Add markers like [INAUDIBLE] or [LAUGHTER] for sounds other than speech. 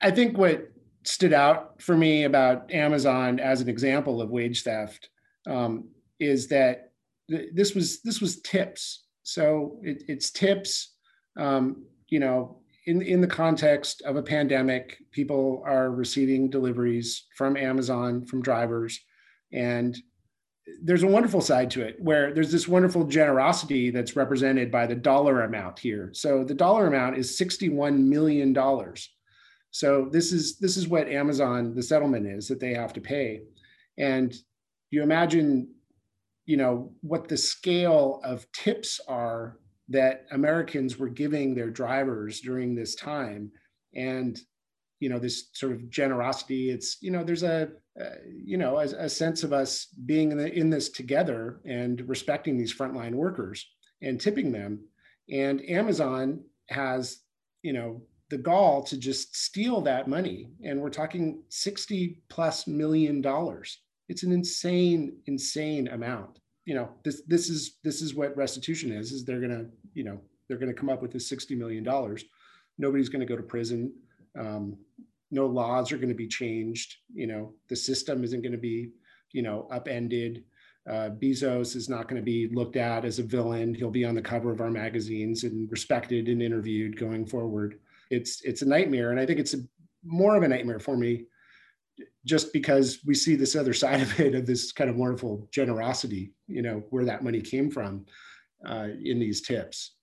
I think what stood out for me about Amazon as an example of wage theft um, is that th- this was this was tips. So it, it's tips. Um, you know, in in the context of a pandemic, people are receiving deliveries from Amazon from drivers, and there's a wonderful side to it where there's this wonderful generosity that's represented by the dollar amount here. So the dollar amount is 61 million dollars. So this is this is what Amazon the settlement is that they have to pay, and you imagine, you know, what the scale of tips are that Americans were giving their drivers during this time, and you know this sort of generosity. It's you know there's a uh, you know a, a, sense of us being in, the, in this together and respecting these frontline workers and tipping them, and Amazon has you know the gall to just steal that money. And we're talking 60 plus million dollars. It's an insane insane amount. You know this this is this is what restitution is is they're gonna you know they're gonna come up with this 60 million dollars. Nobody's gonna go to prison. Um, no laws are to be changed. You know the system isn't to be you know upended. Uh, bezos is not going to be looked at as a villain. He'll be on the cover of our magazines and respected and interviewed going forward it's it's a nightmare. And i think it's a, more of a nightmare for me just because we see this other [LAUGHS] side of it of this kind of wonderful generosity you know where that money came from uh, in these tips